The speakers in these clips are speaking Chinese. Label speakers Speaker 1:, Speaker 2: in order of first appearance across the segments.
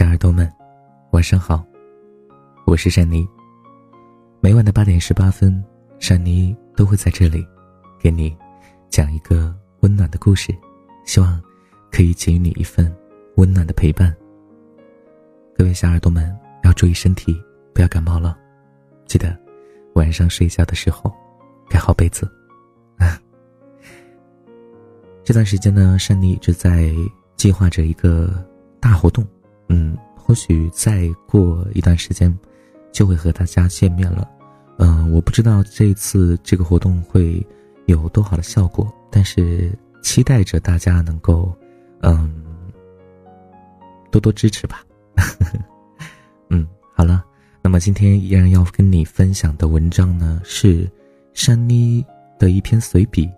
Speaker 1: 小耳朵们，晚上好，我是珊妮。每晚的八点十八分，珊妮都会在这里，给你讲一个温暖的故事，希望可以给予你一份温暖的陪伴。各位小耳朵们要注意身体，不要感冒了，记得晚上睡觉的时候盖好被子。这段时间呢，珊妮一直在计划着一个大活动，嗯，或许再过一段时间，就会和大家见面了，嗯，我不知道这次这个活动会有多好的效果，但是期待着大家能够，嗯，多多支持吧。嗯，好了，那么今天依然要跟你分享的文章呢，是珊妮的一篇随笔，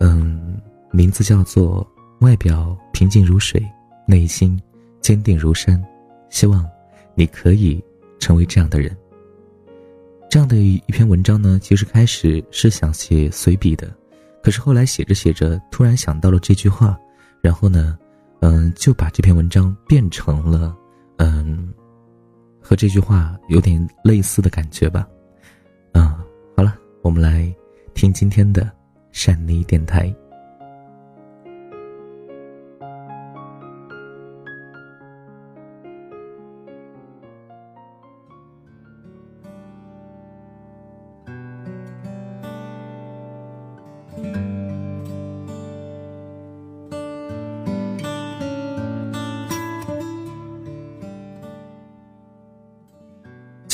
Speaker 1: 嗯。名字叫做“外表平静如水，内心坚定如山”，希望你可以成为这样的人。这样的一篇文章呢，其实开始是想写随笔的，可是后来写着写着，突然想到了这句话，然后呢，嗯，就把这篇文章变成了，嗯，和这句话有点类似的感觉吧。嗯，好了，我们来听今天的善妮电台。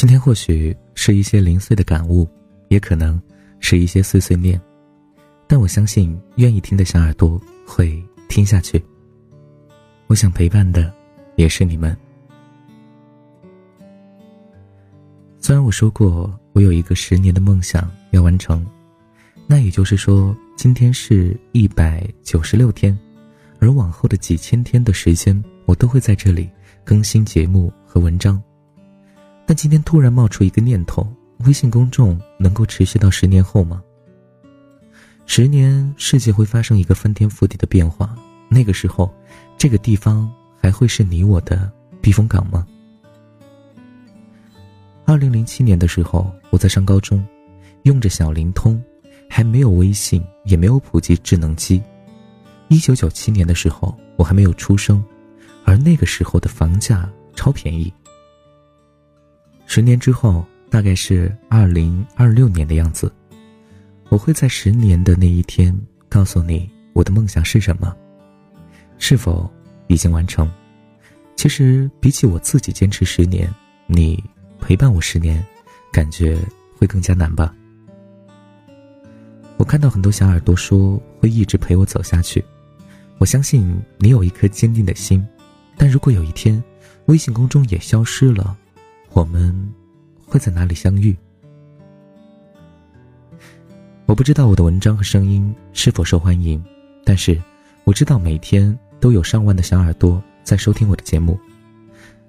Speaker 1: 今天或许是一些零碎的感悟，也可能是一些碎碎念，但我相信愿意听的小耳朵会听下去。我想陪伴的也是你们。虽然我说过我有一个十年的梦想要完成，那也就是说今天是一百九十六天，而往后的几千天的时间，我都会在这里更新节目和文章。但今天突然冒出一个念头：微信公众能够持续到十年后吗？十年，世界会发生一个翻天覆地的变化，那个时候，这个地方还会是你我的避风港吗？二零零七年的时候，我在上高中，用着小灵通，还没有微信，也没有普及智能机。一九九七年的时候，我还没有出生，而那个时候的房价超便宜。十年之后，大概是二零二六年的样子，我会在十年的那一天告诉你我的梦想是什么，是否已经完成。其实比起我自己坚持十年，你陪伴我十年，感觉会更加难吧。我看到很多小耳朵说会一直陪我走下去，我相信你有一颗坚定的心，但如果有一天，微信公众也消失了。我们会在哪里相遇？我不知道我的文章和声音是否受欢迎，但是我知道每天都有上万的小耳朵在收听我的节目。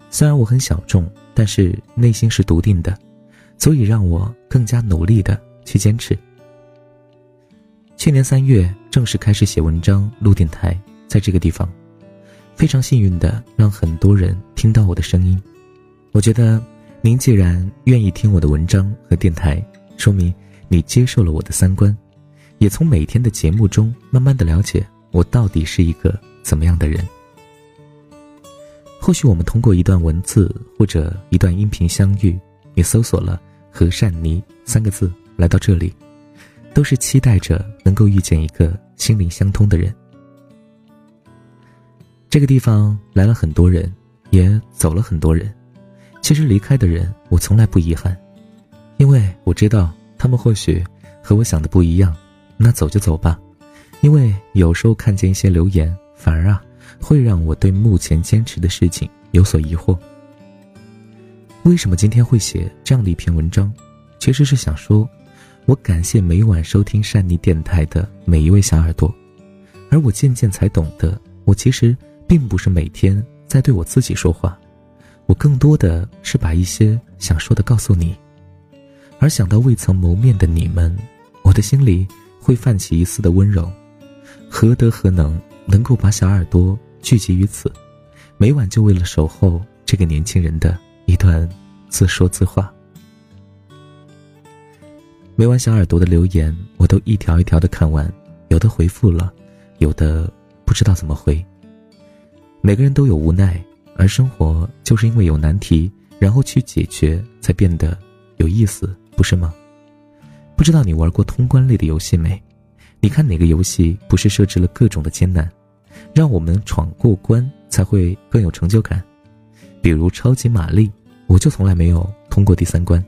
Speaker 1: 虽然我很小众，但是内心是笃定的，足以让我更加努力的去坚持。去年三月正式开始写文章、录电台，在这个地方，非常幸运的让很多人听到我的声音。我觉得。您既然愿意听我的文章和电台，说明你接受了我的三观，也从每天的节目中慢慢的了解我到底是一个怎么样的人。或许我们通过一段文字或者一段音频相遇，你搜索了“和善妮”三个字来到这里，都是期待着能够遇见一个心灵相通的人。这个地方来了很多人，也走了很多人。其实离开的人，我从来不遗憾，因为我知道他们或许和我想的不一样。那走就走吧，因为有时候看见一些留言，反而啊会让我对目前坚持的事情有所疑惑。为什么今天会写这样的一篇文章？其实是想说，我感谢每晚收听善妮电台的每一位小耳朵，而我渐渐才懂得，我其实并不是每天在对我自己说话。我更多的是把一些想说的告诉你，而想到未曾谋面的你们，我的心里会泛起一丝的温柔。何德何能，能够把小耳朵聚集于此，每晚就为了守候这。个年轻人的一段自说自话。每晚小耳朵的留言，我都一条一条的看完，有的回复了，有的不知道怎么回。每个人都有无奈，而生活就是因为有难题，然后去解决，才变得有意思，不是吗？不知道你玩过通关类的游戏没？你看哪个游戏不是设置了各种的艰难，让我们闯过关才会更有成就感？比如超级玛丽，我就从来没有通过第三关。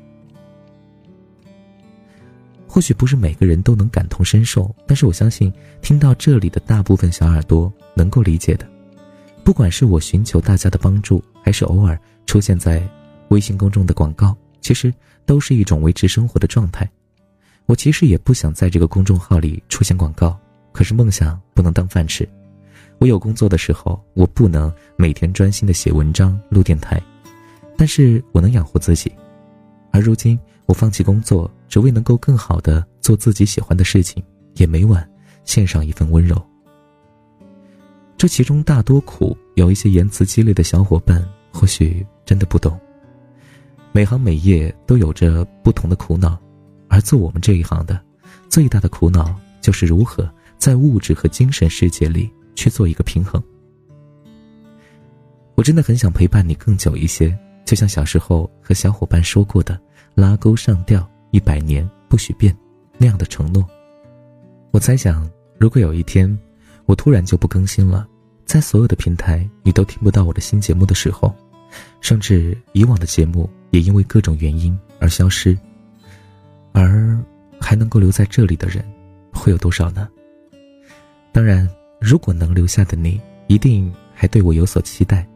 Speaker 1: 或许不是每个人都能感同身受，但是我相信听到这里的大部分小耳朵能够理解的。不管是我寻求大家的帮助，还是偶尔出现在微信公众的广告，其实都是一种维持生活的状态。我其实也不想在这个公众号里出现广告，可是梦想不能当饭吃。我有工作的时候，我不能每天专心的写文章、录电台，但是我能养活自己。而如今，我放弃工作，只为能够更好的做自己喜欢的事情，也每晚献上一份温柔。这其中大多苦，有一些言辞激烈的小伙伴或许真的不懂。每行每业都有着不同的苦恼，而做我们这一行的，最大的苦恼就是如何在物质和精神世界里去做一个平衡。我真的很想陪伴你更久一些。就像小时候和小伙伴说过的“拉钩上吊，一百年不许变”那样的承诺。我猜想，如果有一天，我突然就不更新了，在所有的平台你都听不到我的新节目的时候，甚至以往的节目也因为各种原因而消失，而还能够留在这里的人，会有多少呢？当然，如果能留下的你，一定还对我有所期待。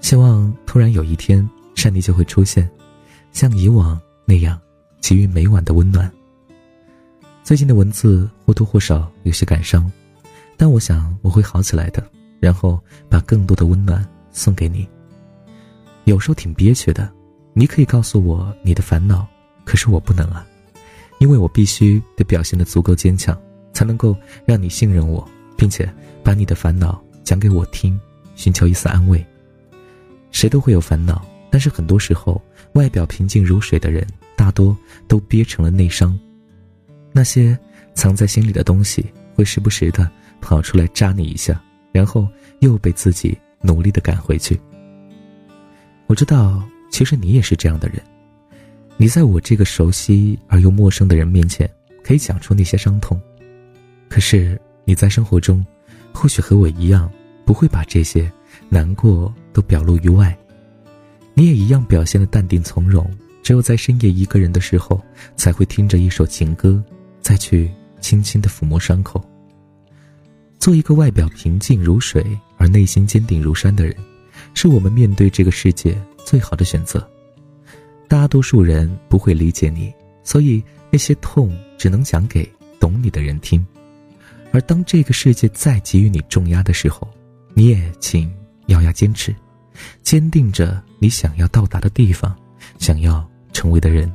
Speaker 1: 希望突然有一天，善妮就会出现，像以往那样，给予每晚的温暖。最近的文字或多或少有些感伤，但我想我会好起来的，然后把更多的温暖送给你。有时候挺憋屈的，你可以告诉我你的烦恼，可是我不能啊，因为我必须得表现的足够坚强，才能够让你信任我，并且把你的烦恼讲给我听，寻求一丝安慰。谁都会有烦恼，但是很多时候，外表平静如水的人，大多都憋成了内伤。那些藏在心里的东西，会时不时的跑出来扎你一下，然后又被自己努力的赶回去。我知道，其实你也是这样的人。你在我这个熟悉而又陌生的人面前，可以讲出那些伤痛，可是你在生活中，或许和我一样，不会把这些难过。都表露于外，你也一样表现的淡定从容。只有在深夜一个人的时候，才会听着一首情歌，再去轻轻的抚摸伤口。做一个外表平静如水而内心坚定如山的人，是我们面对这个世界最好的选择。大多数人不会理解你，所以那些痛只能讲给懂你的人听。而当这个世界再给予你重压的时候，你也请。咬牙坚持，坚定着你想要到达的地方，想要成为的人。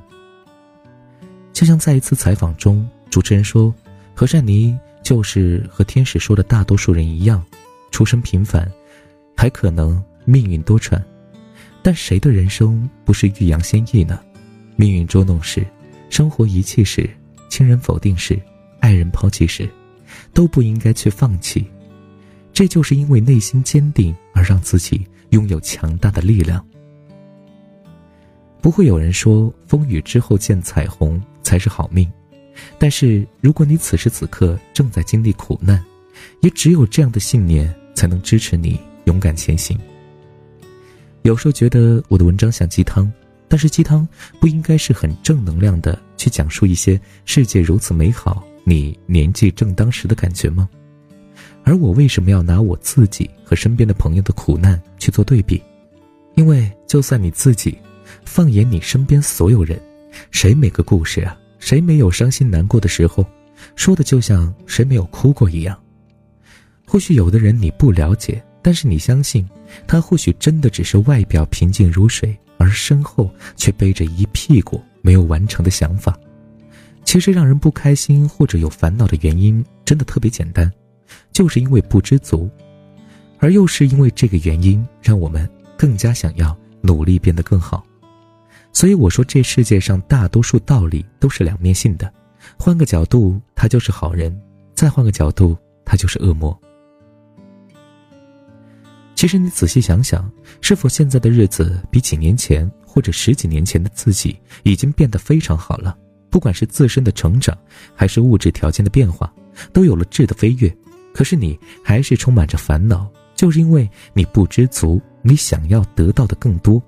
Speaker 1: 就像在一次采访中，主持人说：“何善妮就是和天使说的大多数人一样，出身平凡，还可能命运多舛。但谁的人生不是欲扬先抑呢？命运捉弄时，生活遗弃时，亲人否定时，爱人抛弃时，都不应该去放弃。”这就是因为内心坚定而让自己拥有强大的力量。不会有人说风雨之后见彩虹才是好命，但是如果你此时此刻正在经历苦难，也只有这样的信念才能支持你勇敢前行。有时候觉得我的文章像鸡汤，但是鸡汤不应该是很正能量的去讲述一些世界如此美好，你年纪正当时的感觉吗？而我为什么要拿我自己和身边的朋友的苦难去做对比？因为就算你自己，放眼你身边所有人，谁每个故事啊，谁没有伤心难过的时候，说的就像谁没有哭过一样。或许有的人你不了解，但是你相信，他或许真的只是外表平静如水，而身后却背着一屁股没有完成的想法。其实让人不开心或者有烦恼的原因，真的特别简单。就是因为不知足，而又是因为这个原因，让我们更加想要努力变得更好。所以我说，这世界上大多数道理都是两面性的，换个角度，他就是好人；再换个角度，他就是恶魔。其实你仔细想想，是否现在的日子比几年前或者十几年前的自己已经变得非常好了？不管是自身的成长，还是物质条件的变化，都有了质的飞跃。可是你还是充满着烦恼，就是因为你不知足，你想要得到的更多。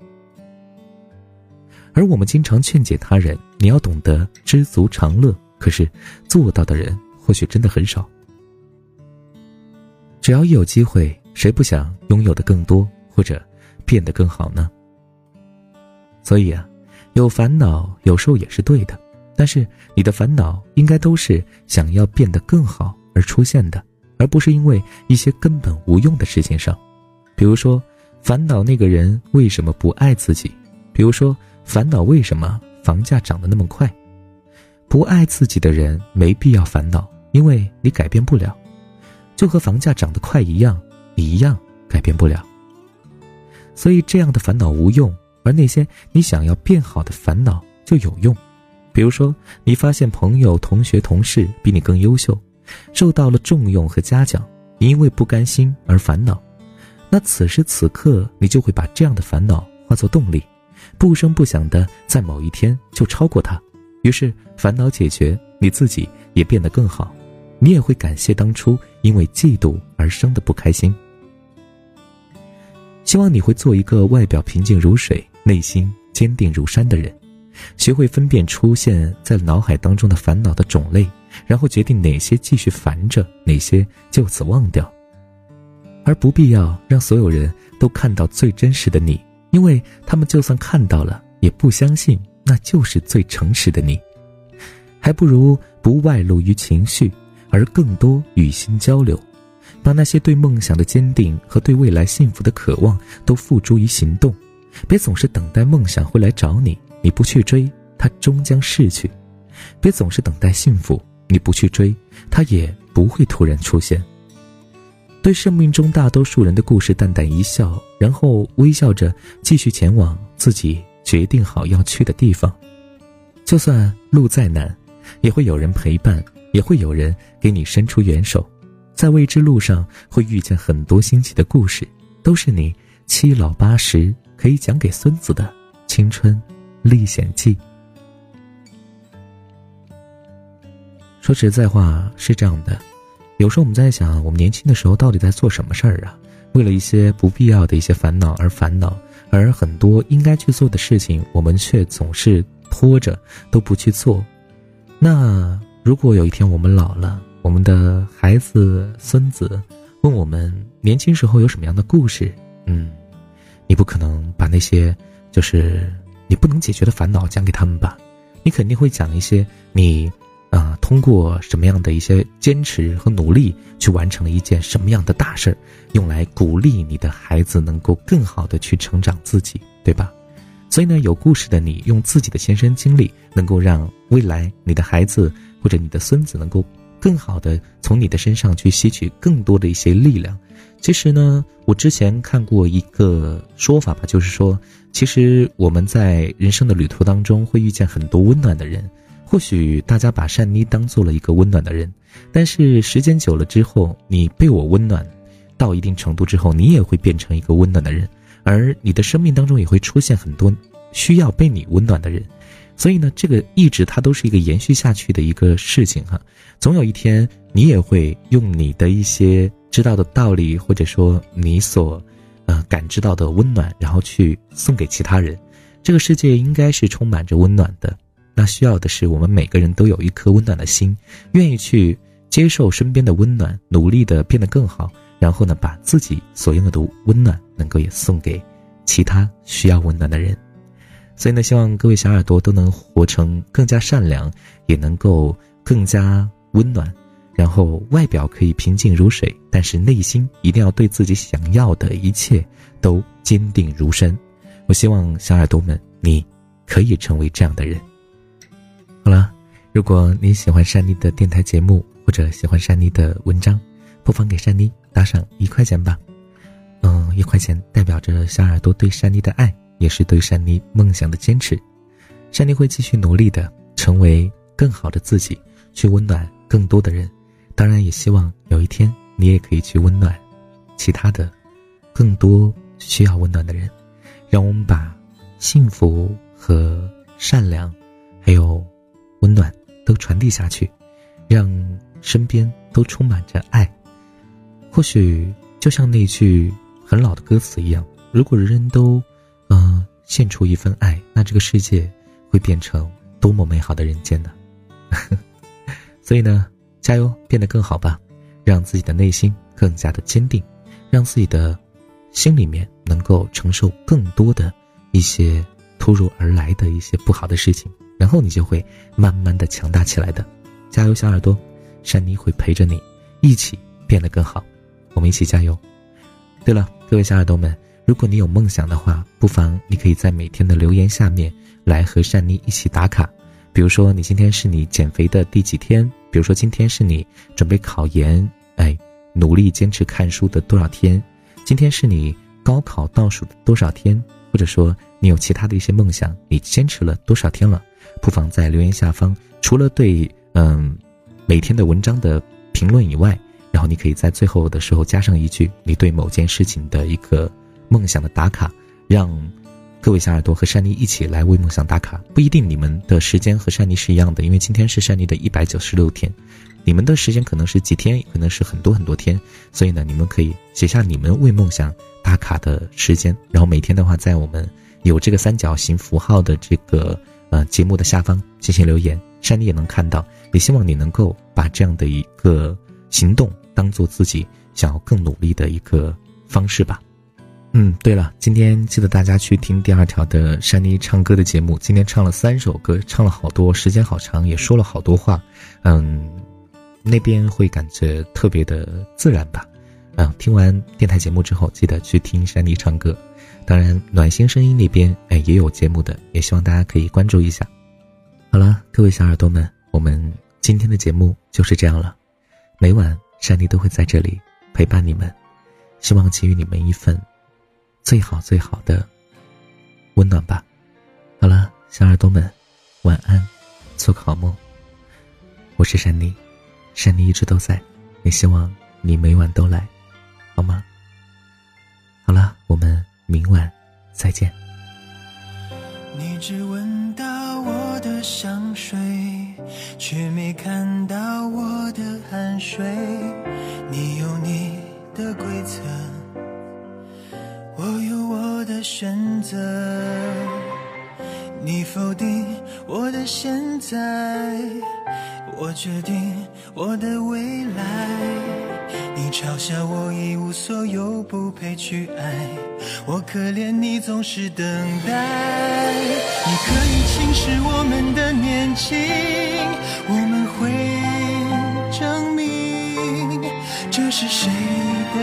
Speaker 1: 而我们经常劝解他人，你要懂得知足常乐。可是做到的人或许真的很少。只要一有机会，谁不想拥有的更多，或者变得更好呢？所以啊，有烦恼有时候也是对的，但是你的烦恼应该都是想要变得更好而出现的，而不是因为一些根本无用的事情上。比如说，烦恼那个人为什么不爱自己？比如说。烦恼为什么房价涨得那么快？不爱自己的人没必要烦恼，因为你改变不了，就和房价涨得快一样，你一样改变不了。所以这样的烦恼无用，而那些你想要变好的烦恼就有用。比如说，你发现朋友、同学、同事比你更优秀，受到了重用和嘉奖，你因为不甘心而烦恼，那此时此刻你就会把这样的烦恼化作动力。不声不响的，在某一天就超过他，于是烦恼解决，你自己也变得更好，你也会感谢当初因为嫉妒而生的不开心。希望你会做一个外表平静如水、内心坚定如山的人，学会分辨出现在脑海当中的烦恼的种类，然后决定哪些继续烦着，哪些就此忘掉，而不必要让所有人都看到最真实的你。因为他们就算看到了，也不相信那就是最诚实的你，还不如不外露于情绪，而更多与心交流，把那些对梦想的坚定和对未来幸福的渴望都付诸于行动，别总是等待梦想会来找你，你不去追，它终将逝去；别总是等待幸福，你不去追，它也不会突然出现。对生命中大多数人的故事淡淡一笑，然后微笑着继续前往自己决定好要去的地方。就算路再难，也会有人陪伴，也会有人给你伸出援手。在未知路上，会遇见很多新奇的故事，都是你七老八十可以讲给孙子的青春历险记。说实在话，是这样的。有时候我们在想，我们年轻的时候到底在做什么事儿啊？为了一些不必要的一些烦恼而烦恼，而很多应该去做的事情，我们却总是拖着都不去做。那如果有一天我们老了，我们的孩子、孙子问我们年轻时候有什么样的故事，嗯，你不可能把那些就是你不能解决的烦恼讲给他们吧？你肯定会讲一些你。啊，通过什么样的一些坚持和努力，去完成了一件什么样的大事儿，用来鼓励你的孩子能够更好的去成长自己，对吧？所以呢，有故事的你，用自己的亲身经历，能够让未来你的孩子或者你的孙子能够更好的从你的身上去吸取更多的一些力量。其实呢，我之前看过一个说法吧，就是说，其实我们在人生的旅途当中会遇见很多温暖的人。或许大家把善妮当做了一个温暖的人，但是时间久了之后，你被我温暖到一定程度之后，你也会变成一个温暖的人，而你的生命当中也会出现很多需要被你温暖的人，所以呢，这个一直它都是一个延续下去的一个事情哈。总有一天，你也会用你的一些知道的道理，或者说你所呃感知到的温暖，然后去送给其他人。这个世界应该是充满着温暖的。那需要的是我们每个人都有一颗温暖的心，愿意去接受身边的温暖，努力的变得更好，然后呢，把自己所拥有的温暖能够也送给其他需要温暖的人。所以呢，希望各位小耳朵都能活成更加善良，也能够更加温暖，然后外表可以平静如水，但是内心一定要对自己想要的一切都坚定如山。我希望小耳朵们，你可以成为这样的人。好了，如果你喜欢珊妮的电台节目，或者喜欢珊妮的文章，不妨给珊妮打赏一块钱吧。嗯，一块钱代表着小耳朵对珊妮的爱，也是对珊妮梦想的坚持。珊妮会继续努力的，成为更好的自己，去温暖更多的人。当然，也希望有一天你也可以去温暖其他的更多需要温暖的人。让我们把幸福和善良，还有温暖都传递下去，让身边都充满着爱。或许就像那句很老的歌词一样，如果人人都，嗯，献出一份爱，那这个世界会变成多么美好的人间呢？所以呢，加油，变得更好吧，让自己的内心更加的坚定，让自己的心里面能够承受更多的一些突如而来的一些不好的事情，然后你就会慢慢的强大起来的。加油，小耳朵，珊妮会陪着你一起变得更好。我们一起加油！对了，各位小耳朵们，如果你有梦想的话，不妨你可以在每天的留言下面来和善妮一起打卡。比如说，你今天是你减肥的第几天？比如说，今天是你准备考研，哎，努力坚持看书的多少天？今天是你高考倒数的多少天？或者说，你有其他的一些梦想，你坚持了多少天了？不妨在留言下方，除了对嗯每天的文章的评论以外。然后你可以在最后的时候加上一句你对某件事情的一个梦想的打卡，让各位小耳朵和珊妮一起来为梦想打卡。不一定你们的时间和珊妮是一样的，因为今天是珊妮的一百九十六天，你们的时间可能是几天，可能是很多很多天。所以呢，你们可以写下你们为梦想打卡的时间，然后每天的话，在我们有这个三角形符号的这个呃节目的下方进行留言，珊妮也能看到。也希望你能够把这样的一个行动。当做自己想要更努力的一个方式吧。嗯，对了，今天记得大家去听第二条的珊妮唱歌的节目。今天唱了三首歌，唱了好多，时间好长，也说了好多话。嗯，那边会感觉特别的自然吧。嗯，听完电台节目之后，记得去听珊妮唱歌。当然，暖心声音那边哎也有节目的，也希望大家可以关注一下。好了，各位小耳朵们，我们今天的节目就是这样了。每晚。珊妮都会在这里陪伴你们，希望给予你们一份最好最好的温暖吧。好了，小耳朵们，晚安，做个好梦。我是珊妮，珊妮一直都在，也希望你每晚都来，好吗？明晚再见。
Speaker 2: 你只闻到我的香水，却没看到我的汗水。你有你的规则，我有我的选择。你否定我的现在，我决定我的未来。嘲笑我一无所有，不配去爱。我可怜你总是等待，你可以轻视我们的年轻，我们会证明这是谁的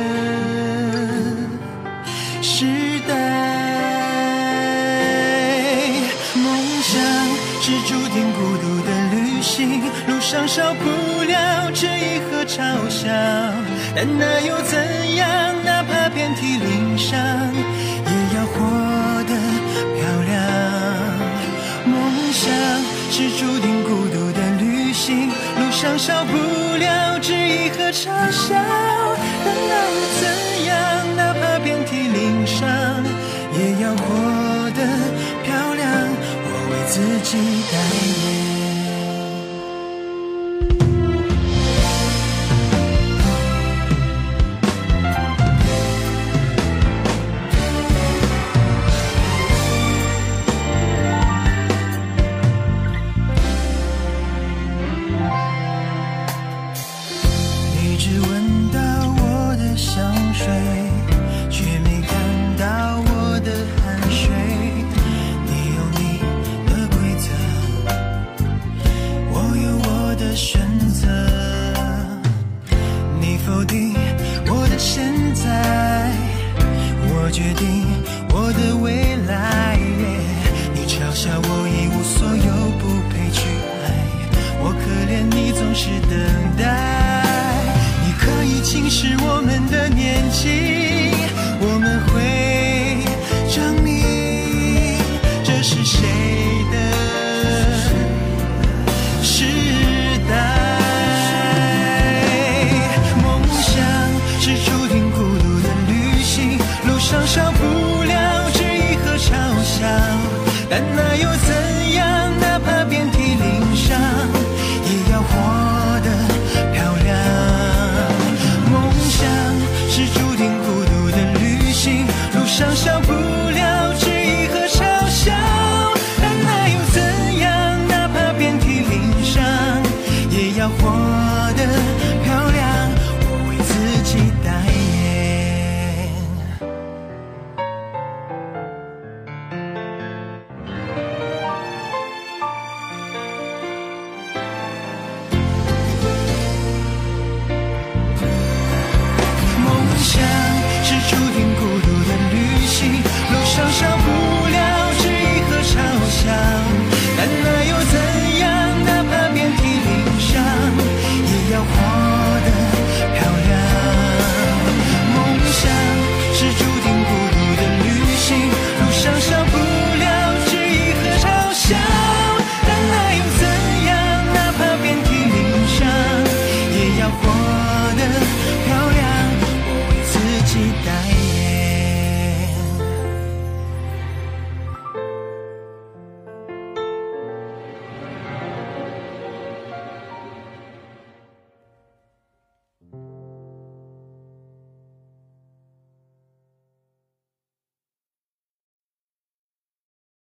Speaker 2: 时代。梦想是注定孤独的旅行，路上少不了质疑和嘲笑，但那又怎样？哪怕遍体鳞伤。也要活得漂亮。梦想是注定孤独的旅行，路上少不了质疑和嘲笑，但那又怎样？哪怕遍体鳞伤，也要活得漂亮。我为自己决定我的未来你嘲笑我一无所有不配去爱。我可怜你总是等待。你可以轻视我们